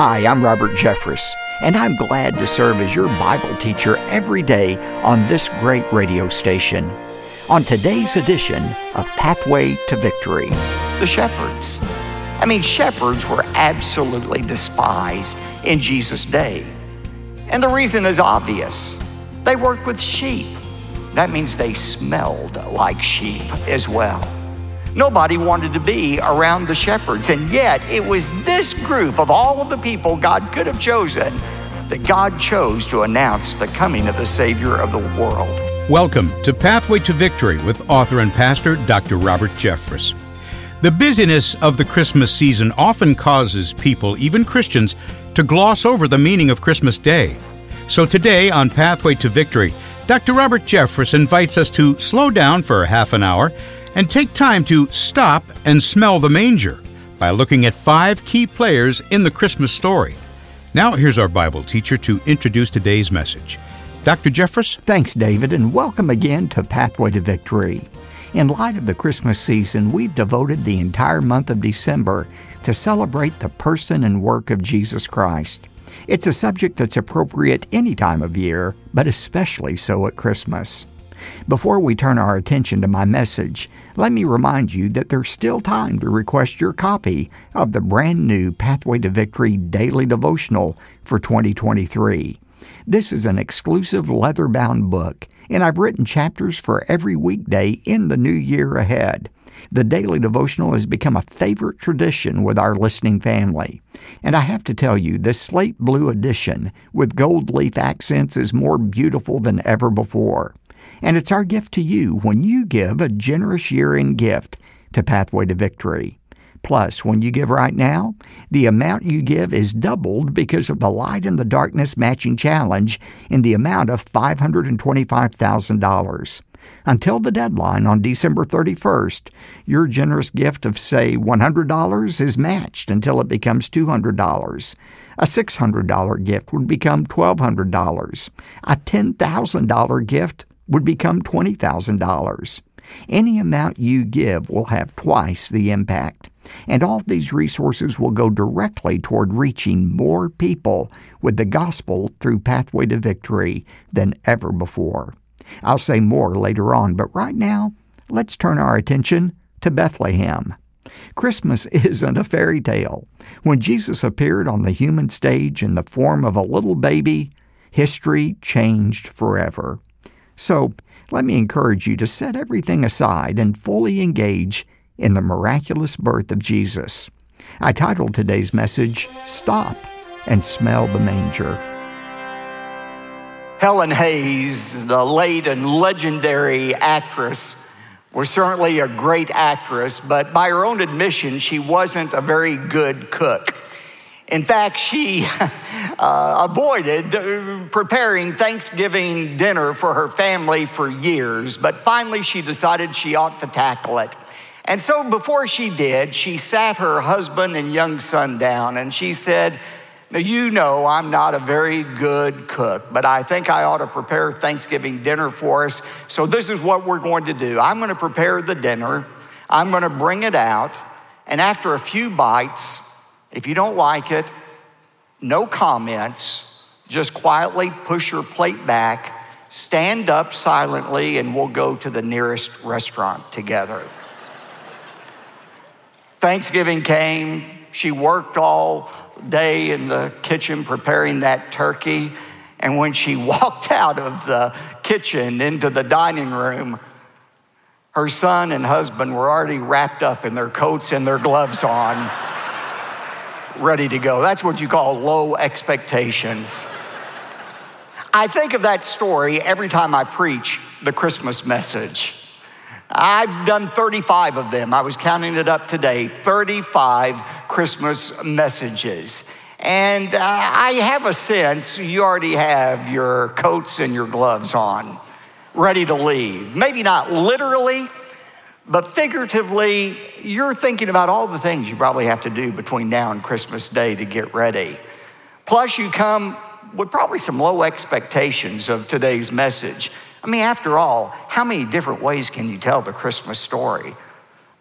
Hi, I'm Robert Jeffress, and I'm glad to serve as your Bible teacher every day on this great radio station. On today's edition of Pathway to Victory, the shepherds. I mean, shepherds were absolutely despised in Jesus' day. And the reason is obvious they worked with sheep. That means they smelled like sheep as well. Nobody wanted to be around the shepherds. And yet, it was this group of all of the people God could have chosen that God chose to announce the coming of the Savior of the world. Welcome to Pathway to Victory with author and pastor Dr. Robert Jeffress. The busyness of the Christmas season often causes people, even Christians, to gloss over the meaning of Christmas Day. So today on Pathway to Victory, Dr. Robert Jeffress invites us to slow down for a half an hour and take time to stop and smell the manger by looking at five key players in the Christmas story. Now, here's our Bible teacher to introduce today's message. Dr. Jeffress? Thanks, David, and welcome again to Pathway to Victory. In light of the Christmas season, we've devoted the entire month of December to celebrate the person and work of Jesus Christ. It's a subject that's appropriate any time of year, but especially so at Christmas. Before we turn our attention to my message, let me remind you that there's still time to request your copy of the brand new Pathway to Victory Daily Devotional for 2023. This is an exclusive leather bound book, and I've written chapters for every weekday in the new year ahead. The daily devotional has become a favorite tradition with our listening family. And I have to tell you, this slate blue edition with gold leaf accents is more beautiful than ever before. And it's our gift to you when you give a generous year in gift to Pathway to Victory. Plus, when you give right now, the amount you give is doubled because of the Light in the Darkness Matching Challenge in the amount of $525,000. Until the deadline on December 31st, your generous gift of, say, $100 is matched until it becomes $200. A $600 gift would become $1,200. A $10,000 gift would become $20,000. Any amount you give will have twice the impact. And all these resources will go directly toward reaching more people with the gospel through Pathway to Victory than ever before. I'll say more later on, but right now, let's turn our attention to Bethlehem. Christmas isn't a fairy tale. When Jesus appeared on the human stage in the form of a little baby, history changed forever. So, let me encourage you to set everything aside and fully engage in the miraculous birth of Jesus. I titled today's message, Stop and Smell the Manger. Helen Hayes, the late and legendary actress, was certainly a great actress, but by her own admission, she wasn't a very good cook. In fact, she uh, avoided uh, preparing Thanksgiving dinner for her family for years, but finally she decided she ought to tackle it. And so before she did, she sat her husband and young son down and she said, Now, you know I'm not a very good cook, but I think I ought to prepare Thanksgiving dinner for us. So this is what we're going to do I'm going to prepare the dinner, I'm going to bring it out, and after a few bites, if you don't like it, no comments, just quietly push your plate back, stand up silently, and we'll go to the nearest restaurant together. Thanksgiving came. She worked all day in the kitchen preparing that turkey. And when she walked out of the kitchen into the dining room, her son and husband were already wrapped up in their coats and their gloves on ready to go. That's what you call low expectations. I think of that story every time I preach the Christmas message. I've done 35 of them. I was counting it up today 35 Christmas messages. And uh, I have a sense you already have your coats and your gloves on, ready to leave. Maybe not literally, but figuratively, you're thinking about all the things you probably have to do between now and Christmas Day to get ready. Plus, you come with probably some low expectations of today's message. I mean, after all, how many different ways can you tell the Christmas story?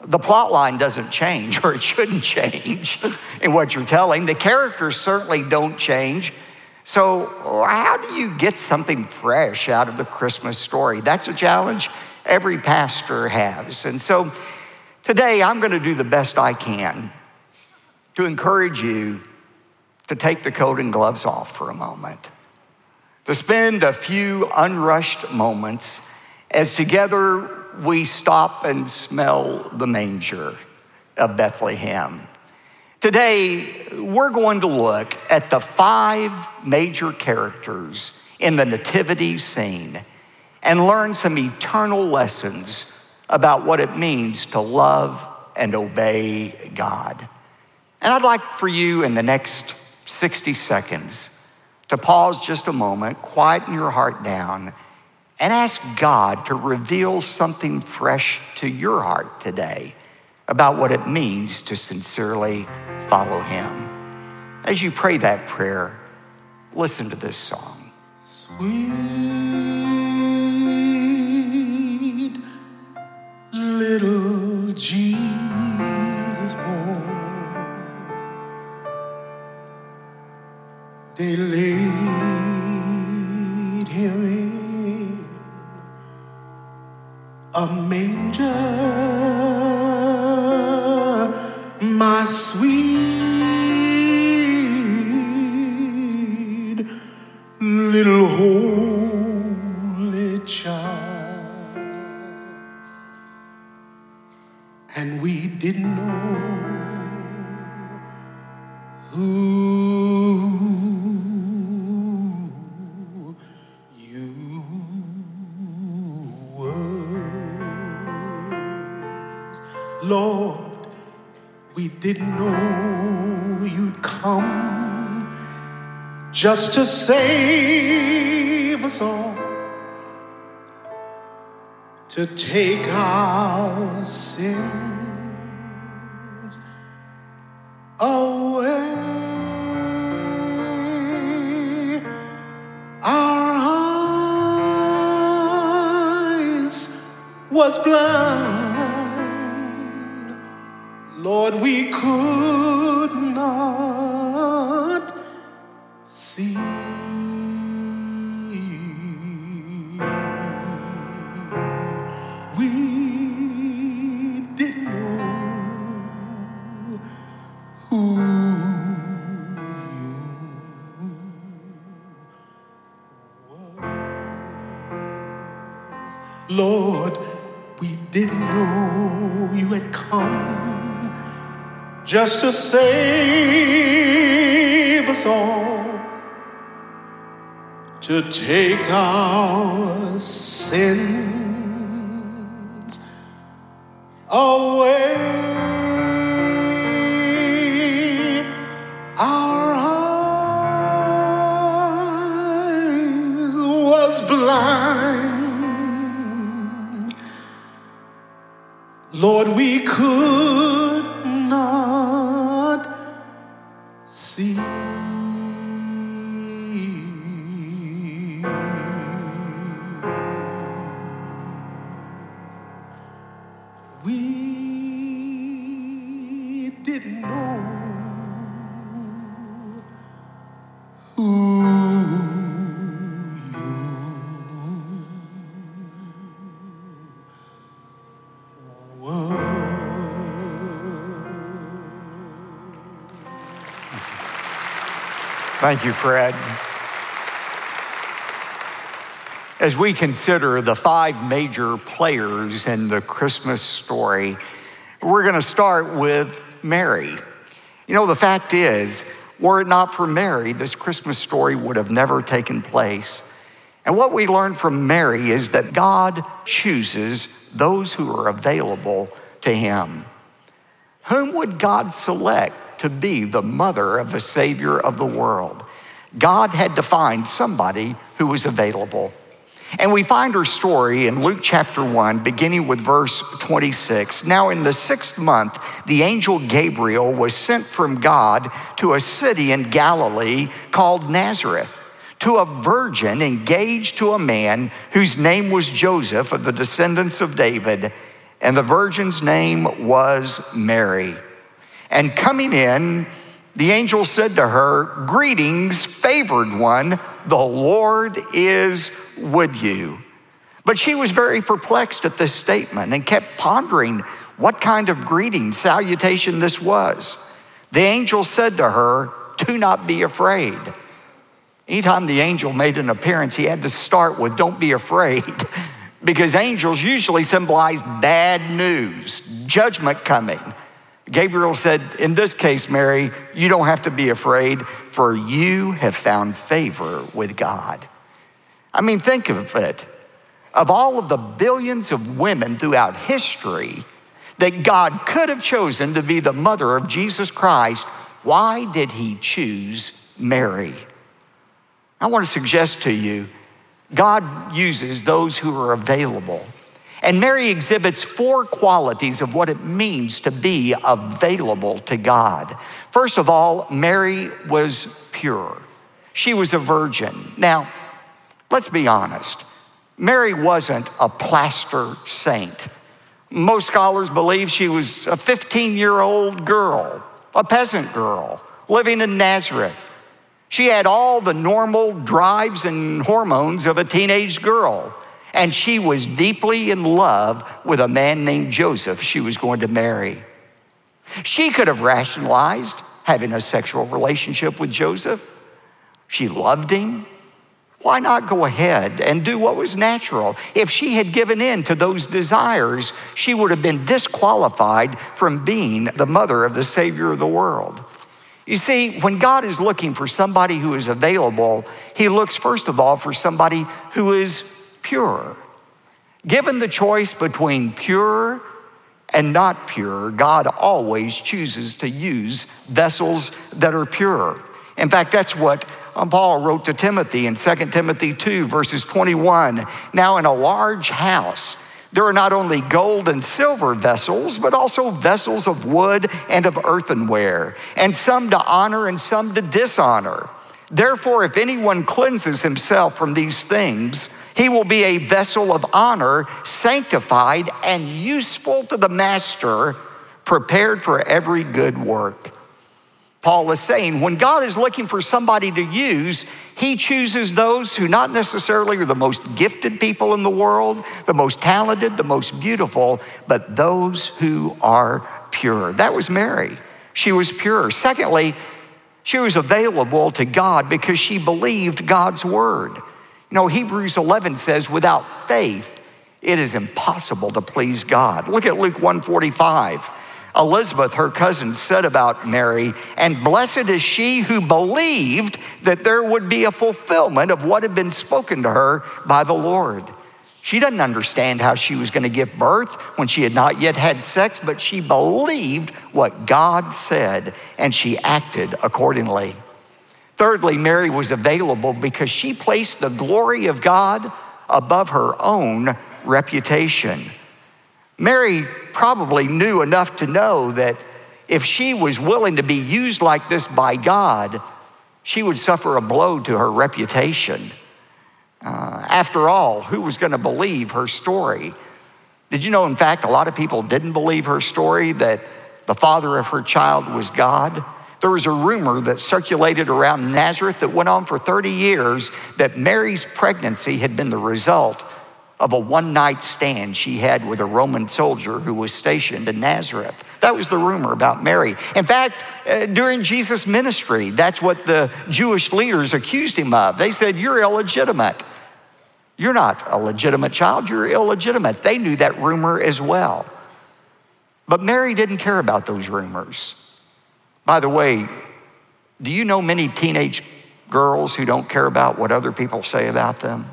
The plot line doesn't change, or it shouldn't change in what you're telling. The characters certainly don't change. So, how do you get something fresh out of the Christmas story? That's a challenge every pastor has. And so, today I'm going to do the best I can to encourage you to take the coat and gloves off for a moment, to spend a few unrushed moments as together we stop and smell the manger of Bethlehem. Today, we're going to look at the five major characters in the nativity scene and learn some eternal lessons about what it means to love and obey God. And I'd like for you in the next 60 seconds to pause just a moment, quieten your heart down, and ask God to reveal something fresh to your heart today about what it means to sincerely follow Him. As you pray that prayer, listen to this song. Sweet little Jesus born, they laid him in a manger. My sweet little holy just to save us all, to take our sins away. Our eyes was blind Lord, we could not just to save us all, to take our sins away. Thank you, Fred. As we consider the five major players in the Christmas story, we're going to start with Mary. You know, the fact is, were it not for Mary, this Christmas story would have never taken place. And what we learn from Mary is that God chooses those who are available to Him. Whom would God select to be the mother of the Savior of the world. God had to find somebody who was available. And we find her story in Luke chapter 1, beginning with verse 26. Now, in the sixth month, the angel Gabriel was sent from God to a city in Galilee called Nazareth to a virgin engaged to a man whose name was Joseph of the descendants of David. and the virgin's name was Mary. And coming in, the angel said to her, Greetings, favored one, the Lord is with you. But she was very perplexed at this statement and kept pondering what kind of greeting, salutation this was. The angel said to her, Do not be afraid. Anytime the angel made an appearance, he had to start with, Don't be afraid, because angels usually symbolize bad news, judgment coming. Gabriel said, In this case, Mary, you don't have to be afraid, for you have found favor with God. I mean, think of it. Of all of the billions of women throughout history that God could have chosen to be the mother of Jesus Christ, why did he choose Mary? I want to suggest to you, God uses those who are available. And Mary exhibits four qualities of what it means to be available to God. First of all, Mary was pure. She was a virgin. Now, let's be honest. Mary wasn't a plaster saint. Most scholars believe she was a 15 year old girl, a peasant girl living in Nazareth. She had all the normal drives and hormones of a teenage girl, and she was deeply in love with a man named Joseph she was going to marry. She could have rationalized having a sexual relationship with Joseph. She loved him. Why not go ahead and do what was natural? If she had given in to those desires, she would have been disqualified from being the mother of the Savior of the world. You see, when God is looking for somebody who is available, He looks first of all for somebody who is pure. Given the choice between pure and not pure, God always chooses to use vessels that are pure. In fact, that's what um, Paul wrote to Timothy in 2 Timothy 2, verses 21. Now, in a large house, there are not only gold and silver vessels, but also vessels of wood and of earthenware, and some to honor and some to dishonor. Therefore, if anyone cleanses himself from these things, he will be a vessel of honor, sanctified and useful to the master, prepared for every good work. Paul is saying when God is looking for somebody to use, he chooses those who not necessarily are the most gifted people in the world, the most talented, the most beautiful, but those who are pure. That was Mary. She was pure. Secondly, she was available to God because she believed God's word. You know, Hebrews 11 says, without faith, it is impossible to please God. Look at Luke 145. Elizabeth, her cousin, said about Mary, and blessed is she who believed that there would be a fulfillment of what had been spoken to her by the Lord. She doesn't understand how she was going to give birth when she had not yet had sex, but she believed what God said and she acted accordingly. Thirdly, Mary was available because she placed the glory of God above her own reputation. Mary probably knew enough to know that if she was willing to be used like this by God, she would suffer a blow to her reputation. Uh, after all, who was going to believe her story? Did you know, in fact, a lot of people didn't believe her story that the father of her child was God? There was a rumor that circulated around Nazareth that went on for 30 years that Mary's pregnancy had been the result of a one night stand she had with a Roman soldier who was stationed in Nazareth. That was the rumor about Mary. In fact, uh, during Jesus' ministry, that's what the Jewish leaders accused him of. They said, You're illegitimate. You're not a legitimate child, you're illegitimate. They knew that rumor as well. But Mary didn't care about those rumors. By the way, do you know many teenage girls who don't care about what other people say about them?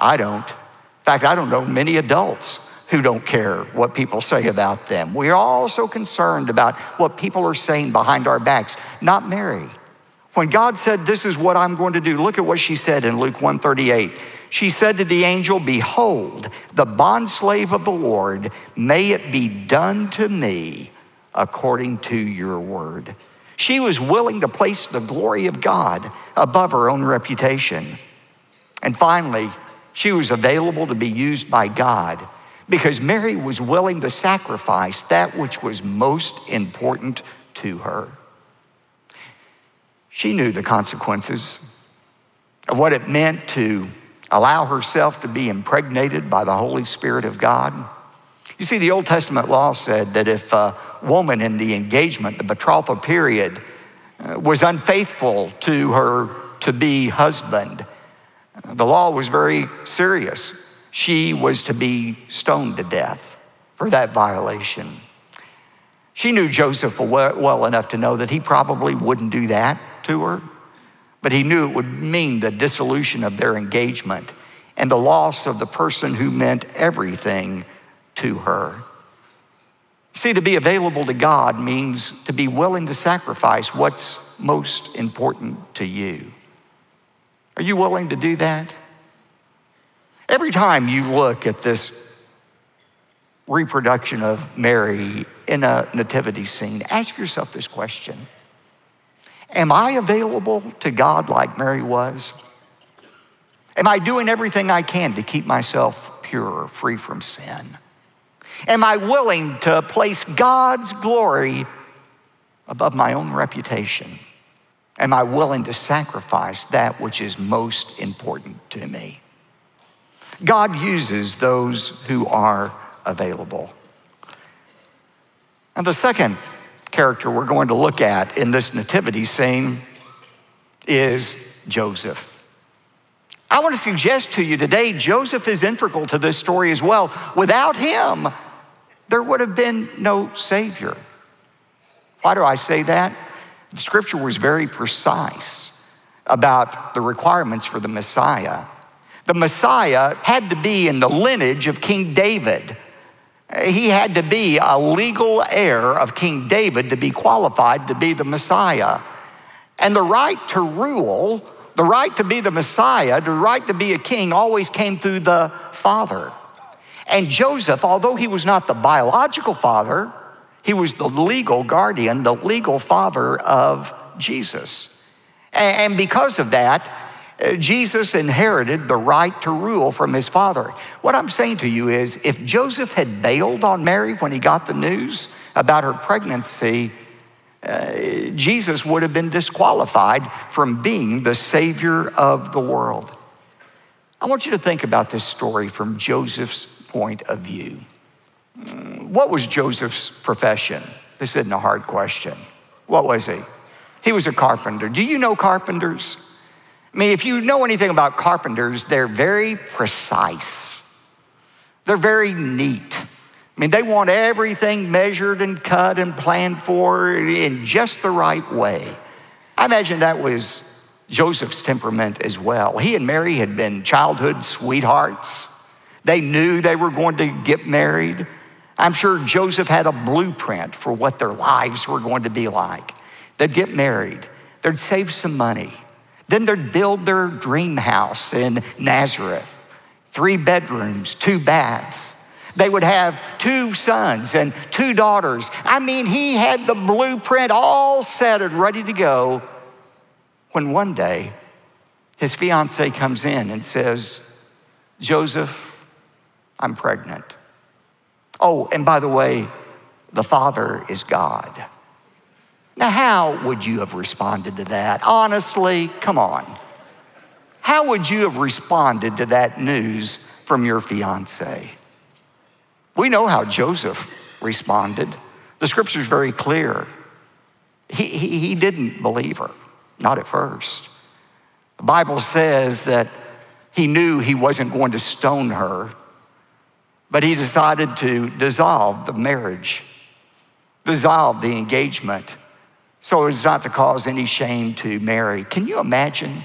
I don't. In fact, I don't know many adults who don't care what people say about them. We are all so concerned about what people are saying behind our backs, not Mary. When God said, This is what I'm going to do, look at what she said in Luke 138. She said to the angel, Behold, the bondslave of the Lord, may it be done to me according to your word. She was willing to place the glory of God above her own reputation. And finally, she was available to be used by God because Mary was willing to sacrifice that which was most important to her. She knew the consequences of what it meant to allow herself to be impregnated by the Holy Spirit of God. You see, the Old Testament law said that if a woman in the engagement, the betrothal period, uh, was unfaithful to her to be husband, the law was very serious. She was to be stoned to death for that violation. She knew Joseph well enough to know that he probably wouldn't do that to her, but he knew it would mean the dissolution of their engagement and the loss of the person who meant everything to her. See, to be available to God means to be willing to sacrifice what's most important to you. Are you willing to do that? Every time you look at this reproduction of Mary in a nativity scene, ask yourself this question Am I available to God like Mary was? Am I doing everything I can to keep myself pure, free from sin? Am I willing to place God's glory above my own reputation? Am I willing to sacrifice that which is most important to me? God uses those who are available. And the second character we're going to look at in this nativity scene is Joseph. I want to suggest to you today, Joseph is integral to this story as well. Without him, there would have been no Savior. Why do I say that? The scripture was very precise about the requirements for the Messiah. The Messiah had to be in the lineage of King David. He had to be a legal heir of King David to be qualified to be the Messiah. And the right to rule, the right to be the Messiah, the right to be a king always came through the Father. And Joseph, although he was not the biological father, he was the legal guardian, the legal father of Jesus. And because of that, uh, Jesus inherited the right to rule from his father. What I'm saying to you is if Joseph had bailed on Mary when he got the news about her pregnancy, uh, Jesus would have been disqualified from being the Savior of the world. I want you to think about this story from Joseph's point of view. What was Joseph's profession? This isn't a hard question. What was he? He was a carpenter. Do you know carpenters? I mean, if you know anything about carpenters, they're very precise. They're very neat. I mean, they want everything measured and cut and planned for in just the right way. I imagine that was Joseph's temperament as well. He and Mary had been childhood sweethearts. They knew they were going to get married. I'm sure Joseph had a blueprint for what their lives were going to be like. They'd get married, they'd save some money, then they'd build their dream house in Nazareth three bedrooms, two baths. They would have two sons and two daughters. I mean, he had the blueprint all set and ready to go when one day his fiance comes in and says, Joseph, I'm pregnant. Oh, and by the way, the Father is God. Now, how would you have responded to that? Honestly, come on. How would you have responded to that news from your fiance? We know how Joseph responded. The scripture is very clear. He, he, he didn't believe her, not at first. The Bible says that he knew he wasn't going to stone her, but he decided to dissolve the marriage, dissolve the engagement, so as not to cause any shame to Mary. Can you imagine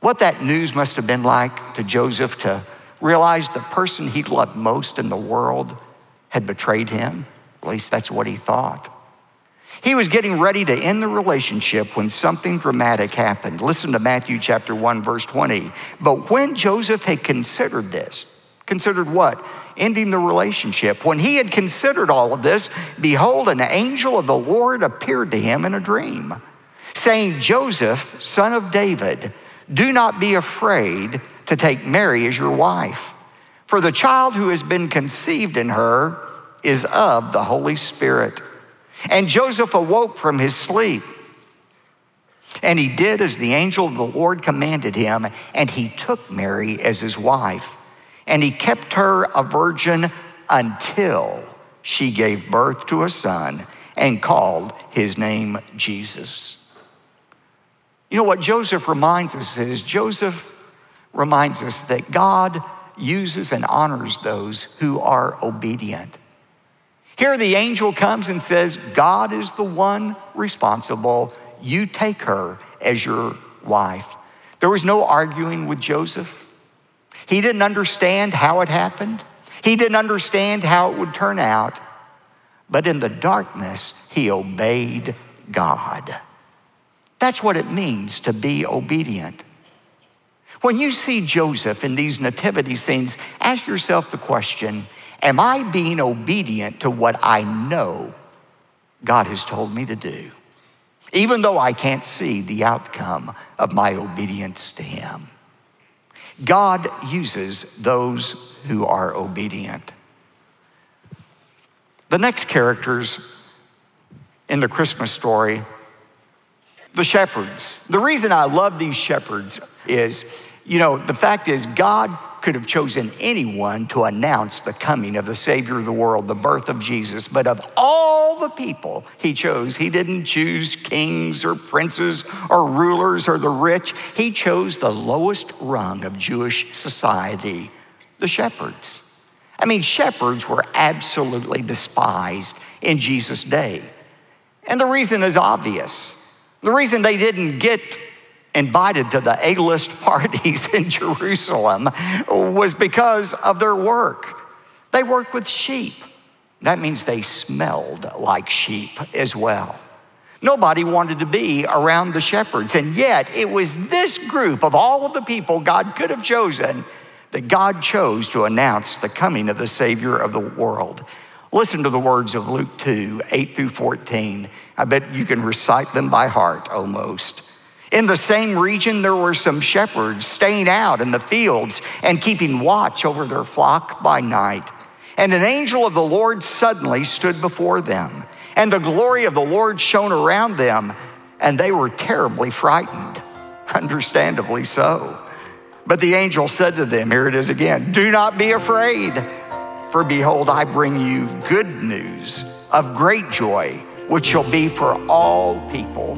what that news must have been like to Joseph to realize the person he loved most in the world had betrayed him? At least that's what he thought. He was getting ready to end the relationship when something dramatic happened. Listen to Matthew chapter 1 verse 20. But when Joseph had considered this, Considered what? Ending the relationship. When he had considered all of this, behold, an angel of the Lord appeared to him in a dream, saying, Joseph, son of David, do not be afraid to take Mary as your wife, For the child who has been conceived in her is of the Holy Spirit. And Joseph awoke from his sleep. And he did as the angel of the Lord commanded him, and he took Mary as his wife. And he kept her a virgin until she gave birth to a son and called his name Jesus. You know what Joseph reminds us is Joseph reminds us that God uses and honors those who are obedient. Here, the angel comes and says, God is the one responsible. You take her as your wife. There was no arguing with Joseph. He didn't understand how it happened, he didn't understand how it would turn out. But in the darkness, he obeyed God. That's what it means to be obedient. When you see Joseph in these nativity scenes, ask yourself the question Am I being obedient to what I know God has told me to do? Even though I can't see the outcome of my obedience to Him. God uses those who are obedient. The next characters in the Christmas story, the shepherds. The reason I love these shepherds is, you know, the fact is, God could have chosen anyone to announce the coming of the Savior of the world, the birth of Jesus. But of all the people he chose, he didn't choose kings or princes or rulers or the rich. He chose the lowest rung of Jewish society, the shepherds. I mean, shepherds were absolutely despised in Jesus' day. And the reason is obvious. The reason they didn't get invited to the A-list parties in Jerusalem was because of their work. They worked with sheep. That means they smelled like sheep as well. Nobody wanted to be around the shepherds. And yet, it was this group of all of the people God could have chosen that God chose to announce the coming of the Savior of the world. Listen to the words of Luke 2 8 through 14. I bet you can recite them by heart almost. In the same region, there were some shepherds staying out in the fields and keeping watch over their flock by night. And an angel of the Lord suddenly stood before them, and the glory of the Lord shone around them, and they were terribly frightened, understandably so. But the angel said to them, Here it is again, do not be afraid, for behold, I bring you good news of great joy, which shall be for all people.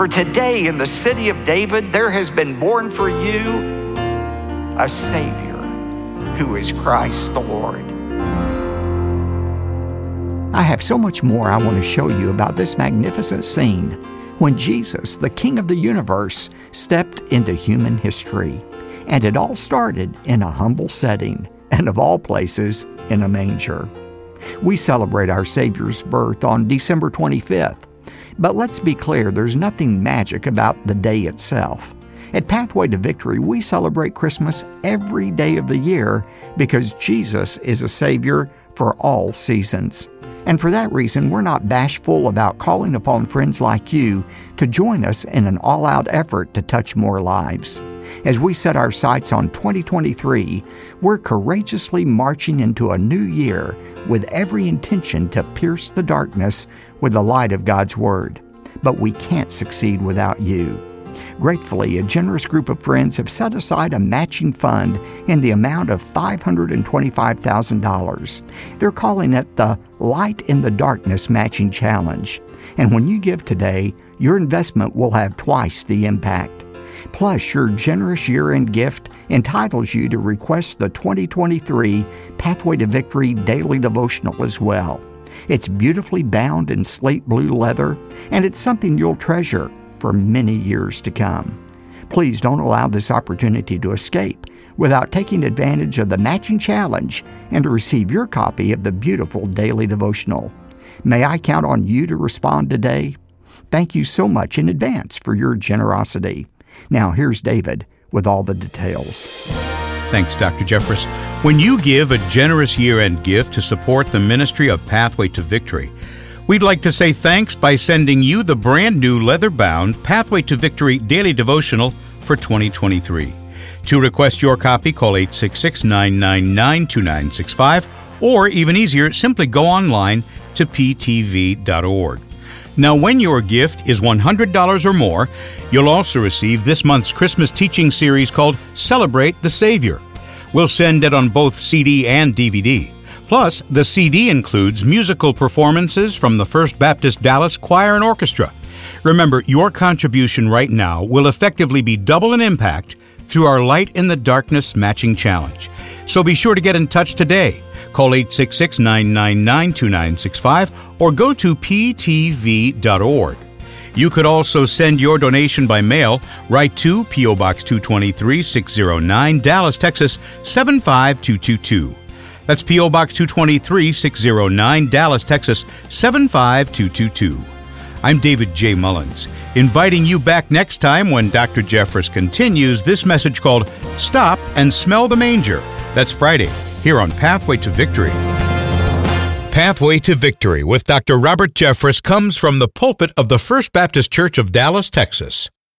For today in the city of David, there has been born for you a Savior who is Christ the Lord. I have so much more I want to show you about this magnificent scene when Jesus, the King of the universe, stepped into human history. And it all started in a humble setting, and of all places, in a manger. We celebrate our Savior's birth on December 25th but let's be clear there's nothing magic about the day itself. At Pathway to Victory, we celebrate Christmas every day of the year because Jesus is a Savior for all seasons. And for that reason, we're not bashful about calling upon friends like you to join us in an all out effort to touch more lives. As we set our sights on 2023, we're courageously marching into a new year with every intention to pierce the darkness with the light of God's Word. But we can't succeed without you. Gratefully, a generous group of friends have set aside a matching fund in the amount of $525,000. They're calling it the Light in the Darkness Matching Challenge. And when you give today, your investment will have twice the impact. Plus, your generous year end gift entitles you to request the 2023 Pathway to Victory Daily Devotional as well. It's beautifully bound in slate blue leather, and it's something you'll treasure for many years to come. Please don't allow this opportunity to escape without taking advantage of the matching challenge and to receive your copy of the beautiful daily devotional. May I count on you to respond today? Thank you so much in advance for your generosity. Now, here's David with all the details. Thanks, Dr. Jeffress. When you give a generous year end gift to support the ministry of Pathway to Victory, we'd like to say thanks by sending you the brand new leather bound Pathway to Victory daily devotional for 2023. To request your copy, call 866 999 2965, or even easier, simply go online to ptv.org. Now, when your gift is $100 or more, you'll also receive this month's Christmas teaching series called Celebrate the Savior. We'll send it on both CD and DVD. Plus, the CD includes musical performances from the First Baptist Dallas Choir and Orchestra. Remember, your contribution right now will effectively be double in impact through our Light in the Darkness Matching Challenge. So be sure to get in touch today. Call 866 999 2965 or go to ptv.org. You could also send your donation by mail right to P.O. Box 223 609, Dallas, Texas 75222. That's P.O. Box 223 609, Dallas, Texas 75222. I'm David J. Mullins, inviting you back next time when Dr. Jeffress continues this message called Stop and Smell the Manger. That's Friday, here on Pathway to Victory. Pathway to Victory with Dr. Robert Jeffress comes from the pulpit of the First Baptist Church of Dallas, Texas.